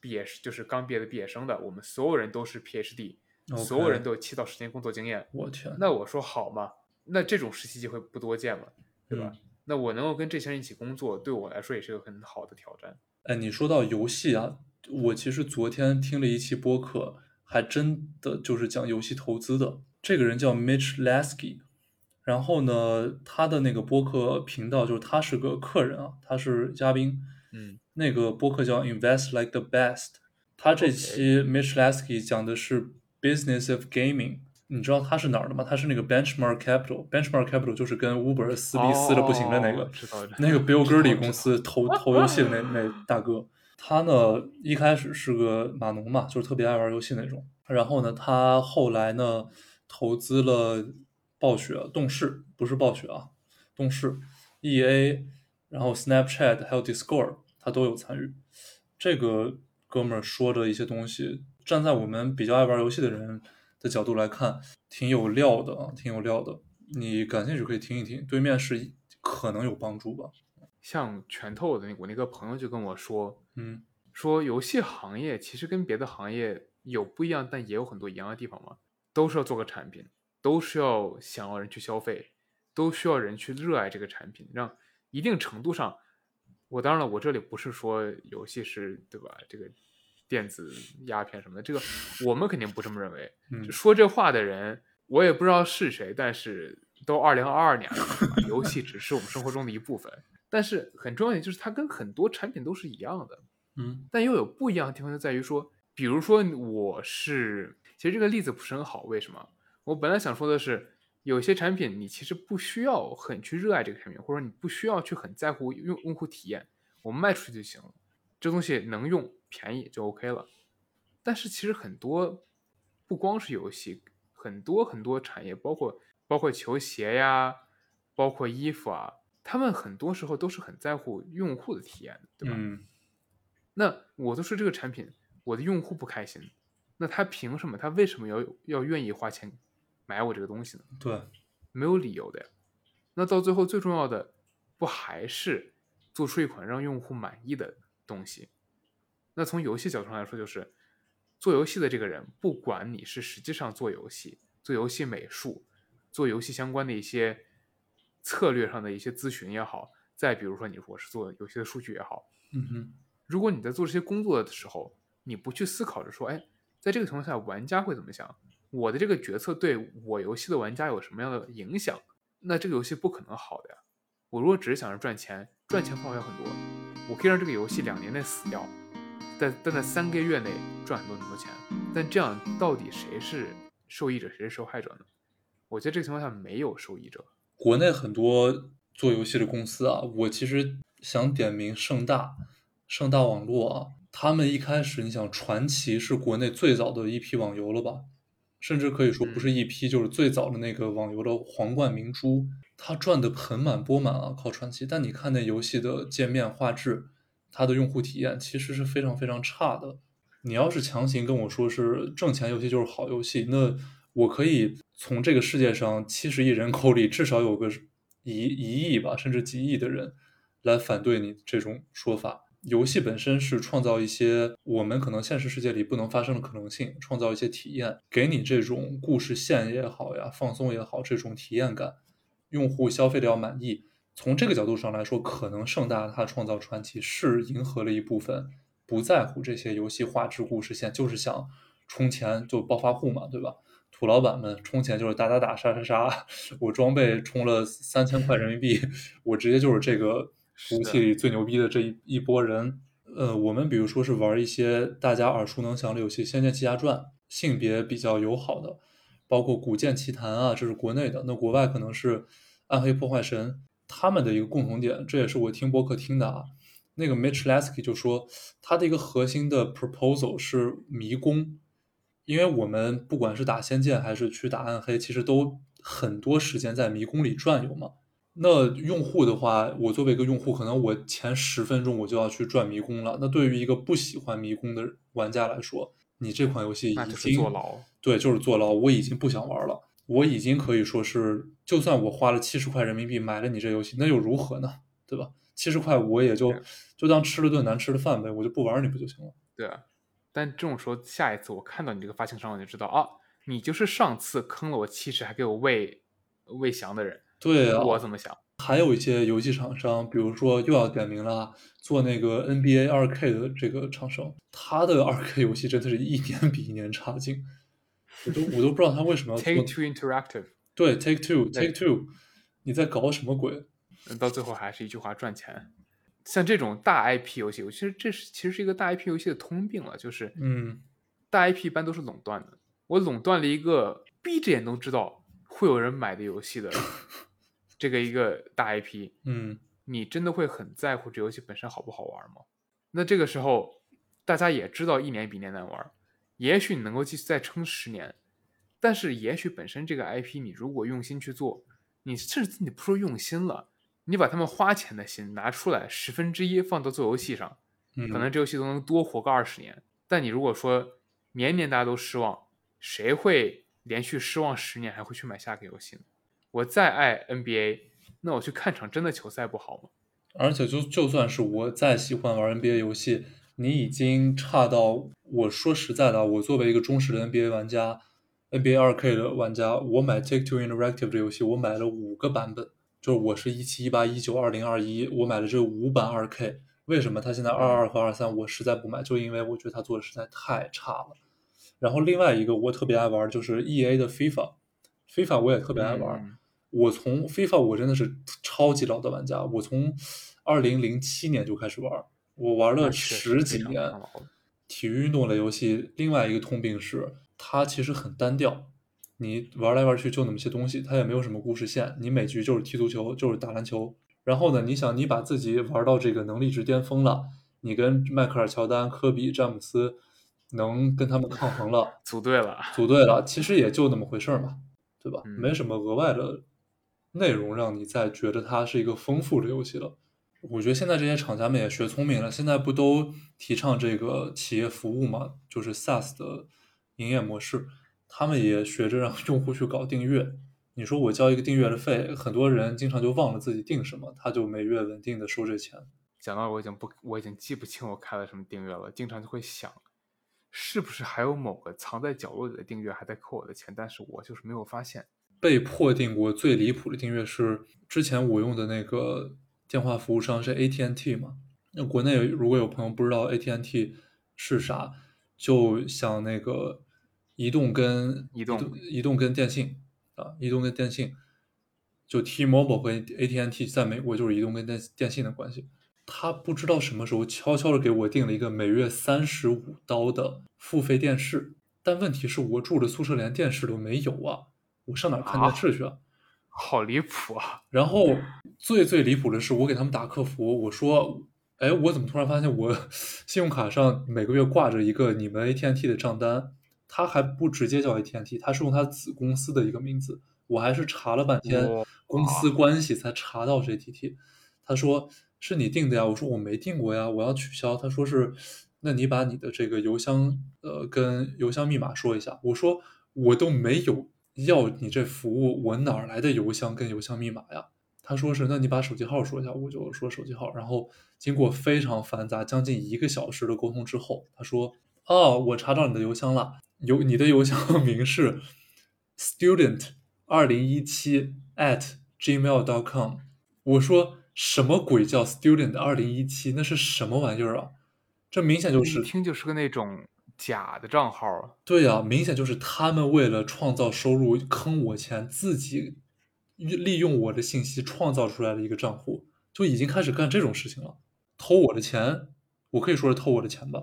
毕业就是刚毕业的毕业生的，我们所有人都是 PhD，所有人都有七到十年工作经验。我天，那我说好嘛，那这种实习机会不多见嘛，对吧？那我能够跟这些人一起工作，对我来说也是个很好的挑战。哎，你说到游戏啊，我其实昨天听了一期播客。还真的就是讲游戏投资的，这个人叫 Mitch Lasky，然后呢，他的那个播客频道就是他是个客人啊，他是嘉宾，嗯，那个播客叫 Invest Like the Best，他这期 Mitch Lasky 讲的是 Business of Gaming，你知道他是哪儿的吗？他是那个 Benchmark Capital，Benchmark Capital 就是跟 Uber 撕逼撕的不行的那个，那个 Bill Gurley 公司投投游戏的那那大哥。他呢，一开始是个码农嘛，就是特别爱玩游戏那种。然后呢，他后来呢，投资了暴雪、动视，不是暴雪啊，动视、E A，然后 Snapchat 还有 Discord，他都有参与。这个哥们儿说的一些东西，站在我们比较爱玩游戏的人的角度来看，挺有料的啊，挺有料的。你感兴趣可以听一听，对面是可能有帮助吧。像拳头的那我那个朋友就跟我说，嗯，说游戏行业其实跟别的行业有不一样，但也有很多一样的地方嘛，都是要做个产品，都是要想要人去消费，都需要人去热爱这个产品，让一定程度上我当然了，我这里不是说游戏是对吧？这个电子鸦片什么的，这个 我们肯定不这么认为。说这话的人，我也不知道是谁，但是都二零二二年了，游戏只是我们生活中的一部分。但是很重要的就是，它跟很多产品都是一样的。嗯，但又有不一样的地方，就在于说，比如说我是，其实这个例子不是很好，为什么？我本来想说的是。有些产品你其实不需要很去热爱这个产品，或者你不需要去很在乎用用户体验，我们卖出去就行了。这东西能用，便宜就 OK 了。但是其实很多不光是游戏，很多很多产业，包括包括球鞋呀，包括衣服啊，他们很多时候都是很在乎用户的体验的，对吧？嗯。那我都说这个产品，我的用户不开心，那他凭什么？他为什么要要愿意花钱？买我这个东西呢？对，没有理由的呀。那到最后最重要的，不还是做出一款让用户满意的东西？那从游戏角度上来说，就是做游戏的这个人，不管你是实际上做游戏、做游戏美术、做游戏相关的一些策略上的一些咨询也好，再比如说你我是做游戏的数据也好，嗯哼，如果你在做这些工作的时候，你不去思考着说，哎，在这个情况下玩家会怎么想？我的这个决策对我游戏的玩家有什么样的影响？那这个游戏不可能好的呀。我如果只是想着赚钱，赚钱方法有很多，我可以让这个游戏两年内死掉，但但在三个月内赚很多很多钱。但这样到底谁是受益者，谁是受害者呢？我觉得这个情况下没有受益者。国内很多做游戏的公司啊，我其实想点名盛大，盛大网络啊，他们一开始你想传奇是国内最早的一批网游了吧？甚至可以说不是一批，就是最早的那个网游的皇冠明珠，它赚的盆满钵满啊，靠传奇。但你看那游戏的界面画质，它的用户体验其实是非常非常差的。你要是强行跟我说是挣钱游戏就是好游戏，那我可以从这个世界上七十亿人口里至少有个一一亿吧，甚至几亿的人来反对你这种说法。游戏本身是创造一些我们可能现实世界里不能发生的可能性，创造一些体验，给你这种故事线也好呀，放松也好，这种体验感，用户消费的要满意。从这个角度上来说，可能盛大它创造传奇是迎合了一部分不在乎这些游戏画质、故事线，就是想充钱就暴发户嘛，对吧？土老板们充钱就是打打打、杀杀杀，我装备充了三千块人民币，我直接就是这个。服务器里最牛逼的这一一波人，呃，我们比如说是玩一些大家耳熟能详的游戏，《仙剑奇侠传》，性别比较友好的，包括《古剑奇谭》啊，这是国内的。那国外可能是《暗黑破坏神》，他们的一个共同点，这也是我听博客听的啊。那个 Mitch Lasky 就说，他的一个核心的 proposal 是迷宫，因为我们不管是打仙剑还是去打暗黑，其实都很多时间在迷宫里转悠嘛。那用户的话，我作为一个用户，可能我前十分钟我就要去转迷宫了。那对于一个不喜欢迷宫的玩家来说，你这款游戏已经坐牢，对，就是坐牢。我已经不想玩了，我已经可以说是，就算我花了七十块人民币买了你这游戏，那又如何呢？对吧？七十块我也就就当吃了顿难吃的饭呗，我就不玩你不就行了？对啊。但这种时候，下一次我看到你这个发行商，我就知道啊，你就是上次坑了我七十还给我喂喂翔的人。对啊，我怎么想？还有一些游戏厂商，比如说又要点名了，做那个 NBA 2K 的这个厂商，他的 2K 游戏真的是一年比一年差劲，我都我都不知道他为什么要做。Take Two Interactive。对，Take Two，Take Two，你在搞什么鬼？到最后还是一句话，赚钱。像这种大 IP 游戏，其实这是其实是一个大 IP 游戏的通病了，就是嗯，大 IP 一般都是垄断的。我垄断了一个闭着眼都知道会有人买的游戏的。这个一个大 IP，嗯，你真的会很在乎这游戏本身好不好玩吗？那这个时候，大家也知道一年比一年难玩，也许你能够继续再撑十年，但是也许本身这个 IP 你如果用心去做，你甚至你不说用心了，你把他们花钱的心拿出来十分之一放到做游戏上，可能这游戏都能多活个二十年。但你如果说年年大家都失望，谁会连续失望十年还会去买下个游戏呢？我再爱 NBA，那我去看场真的球赛不好吗？而且就就算是我再喜欢玩 NBA 游戏，你已经差到我说实在的，我作为一个忠实的 NBA 玩家，NBA 2K 的玩家，我买 Take Two Interactive 的游戏，我买了五个版本，就是我是一七、一八、一九、二零、二一，我买了这个五版二 K。为什么它现在二二和二三我实在不买？就因为我觉得它做的实在太差了。然后另外一个我特别爱玩就是 E A 的 FIFA，FIFA 我也特别爱玩。我从 FIFA 我真的是超级老的玩家，我从二零零七年就开始玩，我玩了十几年。体育运动类游戏另外一个通病是它其实很单调，你玩来玩去就那么些东西，它也没有什么故事线，你每局就是踢足球，就是打篮球。然后呢？你想，你把自己玩到这个能力值巅峰了，你跟迈克尔、乔丹、科比、詹姆斯能跟他们抗衡了，组队了，组队了，其实也就那么回事嘛，对吧？没什么额外的内容让你再觉得它是一个丰富的游戏了。我觉得现在这些厂家们也学聪明了，现在不都提倡这个企业服务嘛，就是 SaaS 的营业模式，他们也学着让用户去搞订阅。你说我交一个订阅的费，很多人经常就忘了自己订什么，他就每月稳定的收这钱。讲到我已经不，我已经记不清我开了什么订阅了，经常就会想，是不是还有某个藏在角落里的订阅还在扣我的钱，但是我就是没有发现。被迫订过最离谱的订阅是之前我用的那个电话服务商是 AT&T 嘛？那国内如果有朋友不知道 AT&T 是啥，就像那个移动跟移动移动跟电信。啊，移动跟电信，就 T-Mobile 和 AT&T 在美国就是移动跟电电信的关系。他不知道什么时候悄悄的给我订了一个每月三十五刀的付费电视，但问题是我住的宿舍连电视都没有啊，我上哪看电视去啊？好离谱啊！然后最最离谱的是，我给他们打客服，我说，哎，我怎么突然发现我 信用卡上每个月挂着一个你们 AT&T 的账单？他还不直接叫 AT&T，他是用他子公司的一个名字。我还是查了半天公司关系才查到这 AT&T。他说是你订的呀，我说我没订过呀，我要取消。他说是，那你把你的这个邮箱呃跟邮箱密码说一下。我说我都没有要你这服务，我哪来的邮箱跟邮箱密码呀？他说是，那你把手机号说一下，我就说手机号。然后经过非常繁杂将近一个小时的沟通之后，他说哦，我查到你的邮箱了。邮你的邮箱名是 student 二零一七 at gmail dot com。我说什么鬼叫 student 二零一七？那是什么玩意儿啊？这明显就是一听就是个那种假的账号啊。对呀，明显就是他们为了创造收入坑我钱，自己利用我的信息创造出来的一个账户，就已经开始干这种事情了，偷我的钱。我可以说是偷我的钱吧。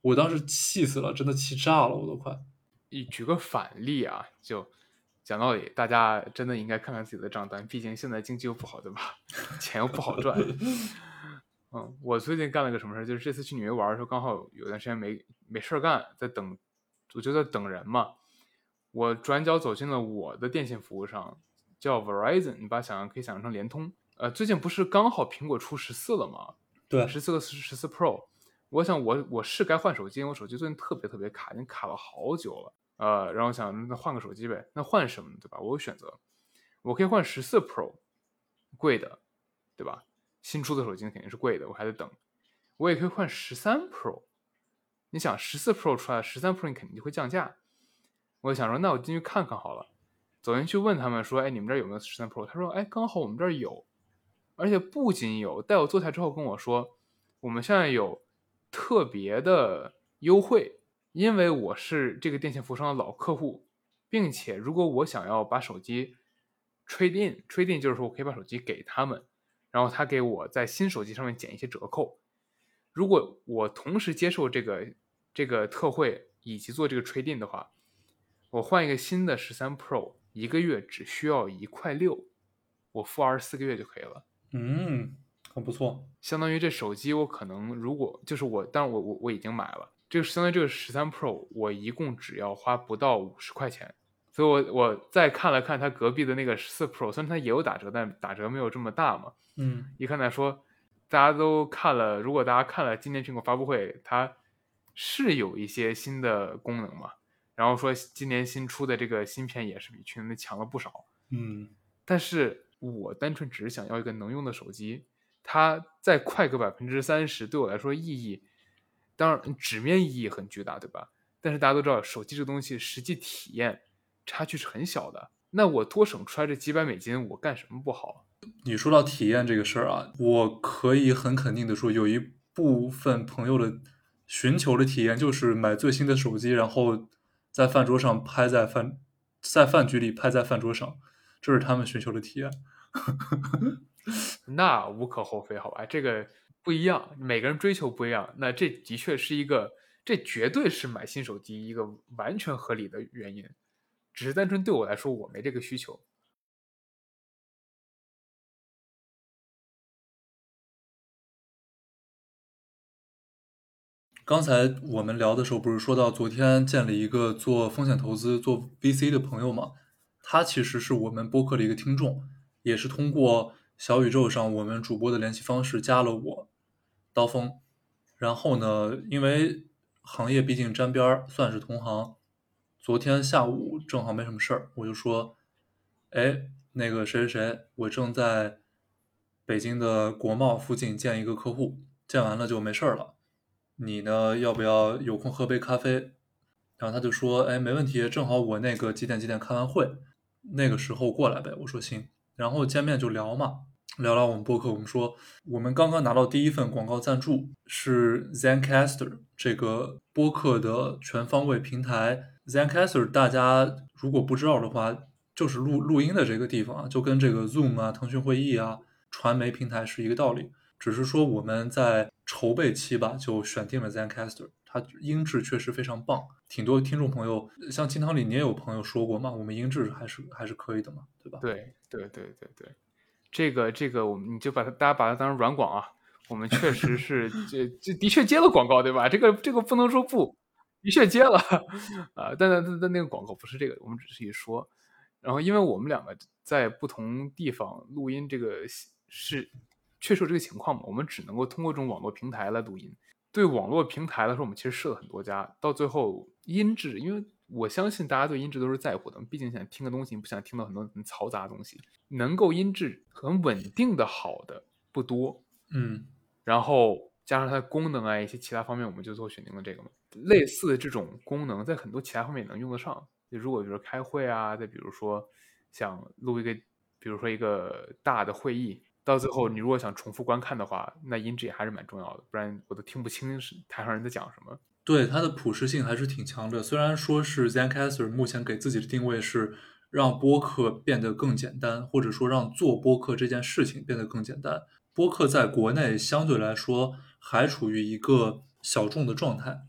我当时气死了，真的气炸了，我都快。你举个反例啊，就讲道理，大家真的应该看看自己的账单，毕竟现在经济又不好，对吧？钱又不好赚。嗯，我最近干了个什么事儿？就是这次去纽约玩的时候，刚好有段时间没没事儿干，在等，我就在等人嘛。我转角走进了我的电信服务商，叫 Verizon，你把想象可以想象成联通。呃，最近不是刚好苹果出十四了吗？对，十四个十四 Pro。我想我我是该换手机，我手机最近特别特别卡，已经卡了好久了。呃，然后想那换个手机呗，那换什么对吧？我有选择，我可以换十四 Pro，贵的，对吧？新出的手机肯定是贵的，我还得等。我也可以换十三 Pro，你想十四 Pro 出来，十三 Pro 你肯定就会降价。我想说，那我进去看看好了。走进去问他们说，哎，你们这儿有没有十三 Pro？他说，哎，刚好我们这儿有，而且不仅有，带我坐下之后跟我说，我们现在有。特别的优惠，因为我是这个电信服务商的老客户，并且如果我想要把手机 trade in，trade in 就是说我可以把手机给他们，然后他给我在新手机上面减一些折扣。如果我同时接受这个这个特惠以及做这个 trade in 的话，我换一个新的十三 Pro，一个月只需要一块六，我付二十四个月就可以了。嗯。很不错，相当于这手机我可能如果就是我，但是我我我已经买了，这个相当于这个十三 Pro，我一共只要花不到五十块钱，所以我我再看了看他隔壁的那个十四 Pro，虽然它也有打折，但打折没有这么大嘛。嗯，一看他说，大家都看了，如果大家看了今年苹果发布会，它是有一些新的功能嘛，然后说今年新出的这个芯片也是比去年的强了不少。嗯，但是我单纯只是想要一个能用的手机。它再快个百分之三十，对我来说意义，当然纸面意义很巨大，对吧？但是大家都知道，手机这个东西实际体验差距是很小的。那我多省出来这几百美金，我干什么不好？你说到体验这个事儿啊，我可以很肯定的说，有一部分朋友的寻求的体验就是买最新的手机，然后在饭桌上拍在饭在饭局里拍在饭桌上，这是他们寻求的体验。那无可厚非，好吧，这个不一样，每个人追求不一样。那这的确是一个，这绝对是买新手机一个完全合理的原因。只是单纯对我来说，我没这个需求。刚才我们聊的时候，不是说到昨天见了一个做风险投资、做 VC 的朋友吗？他其实是我们播客的一个听众，也是通过小宇宙上我们主播的联系方式加了我刀锋。然后呢，因为行业毕竟沾边儿，算是同行。昨天下午正好没什么事儿，我就说：“哎，那个谁谁谁，我正在北京的国贸附近见一个客户，见完了就没事儿了。你呢，要不要有空喝杯咖啡？”然后他就说：“哎，没问题，正好我那个几点几点开完会，那个时候过来呗。”我说：“行。”然后见面就聊嘛，聊聊我们播客。我们说，我们刚刚拿到第一份广告赞助，是 ZenCaster 这个播客的全方位平台。Zencastr，大家如果不知道的话，就是录录音的这个地方啊，就跟这个 Zoom 啊、腾讯会议啊、传媒平台是一个道理。只是说我们在筹备期吧，就选定了 Zencastr，它音质确实非常棒。挺多听众朋友，像金汤里你也有朋友说过嘛，我们音质还是还是可以的嘛，对吧？对对对对对，这个这个我们你就把它大家把它当成软广啊，我们确实是这这的确接了广告，对吧？这个这个不能说不。的确接了啊，但但但那个广告不是这个，我们只是一说。然后，因为我们两个在不同地方录音，这个是确实有这个情况嘛，我们只能够通过这种网络平台来录音。对网络平台来说，我们其实试了很多家，到最后音质，因为我相信大家对音质都是在乎的，毕竟想听个东西，不想听到很多很嘈杂的东西，能够音质很稳定的好的不多。嗯，然后加上它的功能啊一些其他方面，我们就做选定了这个嘛。类似的这种功能，在很多其他方面也能用得上。就如果比如说开会啊，再比如说想录一个，比如说一个大的会议，到最后你如果想重复观看的话，那音质也还是蛮重要的，不然我都听不清是台上人在讲什么。对它的普适性还是挺强的。虽然说是 ZenCaster 目前给自己的定位是让播客变得更简单，或者说让做播客这件事情变得更简单。播客在国内相对来说还处于一个小众的状态。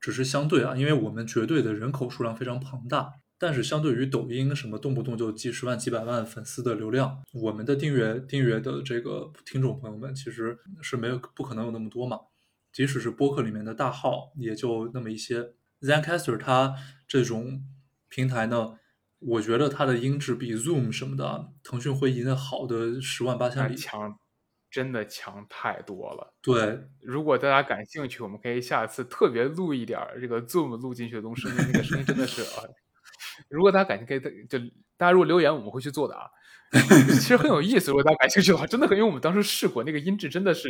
只是相对啊，因为我们绝对的人口数量非常庞大，但是相对于抖音什么动不动就几十万、几百万粉丝的流量，我们的订阅订阅的这个听众朋友们其实是没有不可能有那么多嘛。即使是播客里面的大号，也就那么一些。ZenCaster 它这种平台呢，我觉得它的音质比 Zoom 什么的、腾讯会议的好的十万八千里。强。真的强太多了。对，如果大家感兴趣，我们可以下次特别录一点这个 Zoom 录进去的东西，那个声音真的是啊。如果大家感兴趣，可以就大家如果留言，我们会去做的啊。其实很有意思，如果大家感兴趣的话，真的很，因为我们当时试过，那个音质真的是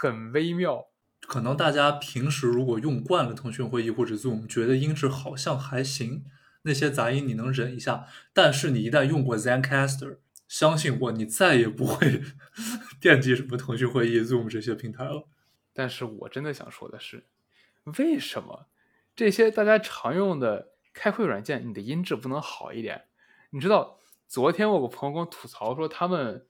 很微妙。可能大家平时如果用惯了腾讯会议或者 Zoom，觉得音质好像还行，那些杂音你能忍一下。但是你一旦用过 ZenCaster，相信我，你再也不会 惦记什么腾讯会议、Zoom 这些平台了。但是我真的想说的是，为什么这些大家常用的开会软件，你的音质不能好一点？你知道，昨天我有个朋友跟我吐槽说，他们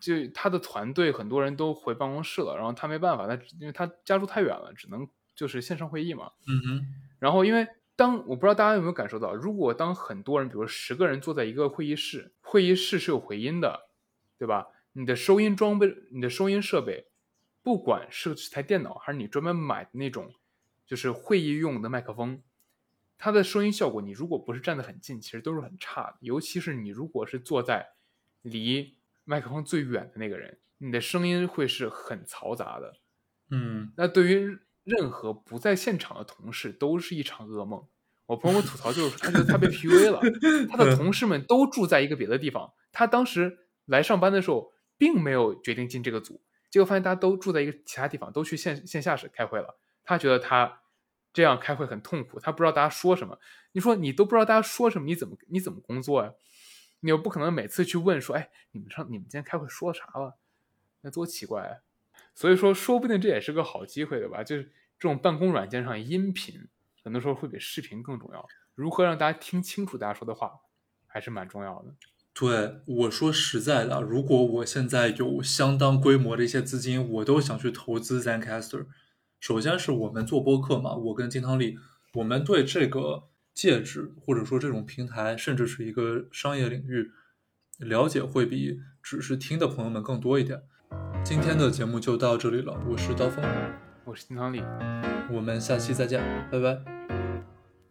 就他的团队很多人都回办公室了，然后他没办法，他因为他家住太远了，只能就是线上会议嘛。嗯哼。然后因为。当我不知道大家有没有感受到，如果当很多人，比如十个人坐在一个会议室，会议室是有回音的，对吧？你的收音装备、你的收音设备，不管是台电脑还是你专门买的那种，就是会议用的麦克风，它的收音效果，你如果不是站得很近，其实都是很差的。尤其是你如果是坐在离麦克风最远的那个人，你的声音会是很嘈杂的。嗯，那对于。任何不在现场的同事都是一场噩梦。我朋友吐槽就是，他觉得他被 PUA 了。他的同事们都住在一个别的地方，他当时来上班的时候并没有决定进这个组，结果发现大家都住在一个其他地方，都去线线下室开会了。他觉得他这样开会很痛苦，他不知道大家说什么。你说你都不知道大家说什么，你怎么你怎么工作呀？你又不可能每次去问说，哎，你们上你们今天开会说啥了？那多奇怪啊！所以说，说不定这也是个好机会，对吧？就是这种办公软件上音频，很多时候会比视频更重要。如何让大家听清楚大家说的话，还是蛮重要的。对，我说实在的，如果我现在有相当规模的一些资金，我都想去投资 ZenCaster。首先是我们做播客嘛，我跟金汤力，我们对这个介质或者说这种平台，甚至是一个商业领域了解，会比只是听的朋友们更多一点。今天的节目就到这里了，我是刀锋，我是金汤力，我们下期再见，拜拜，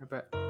拜拜。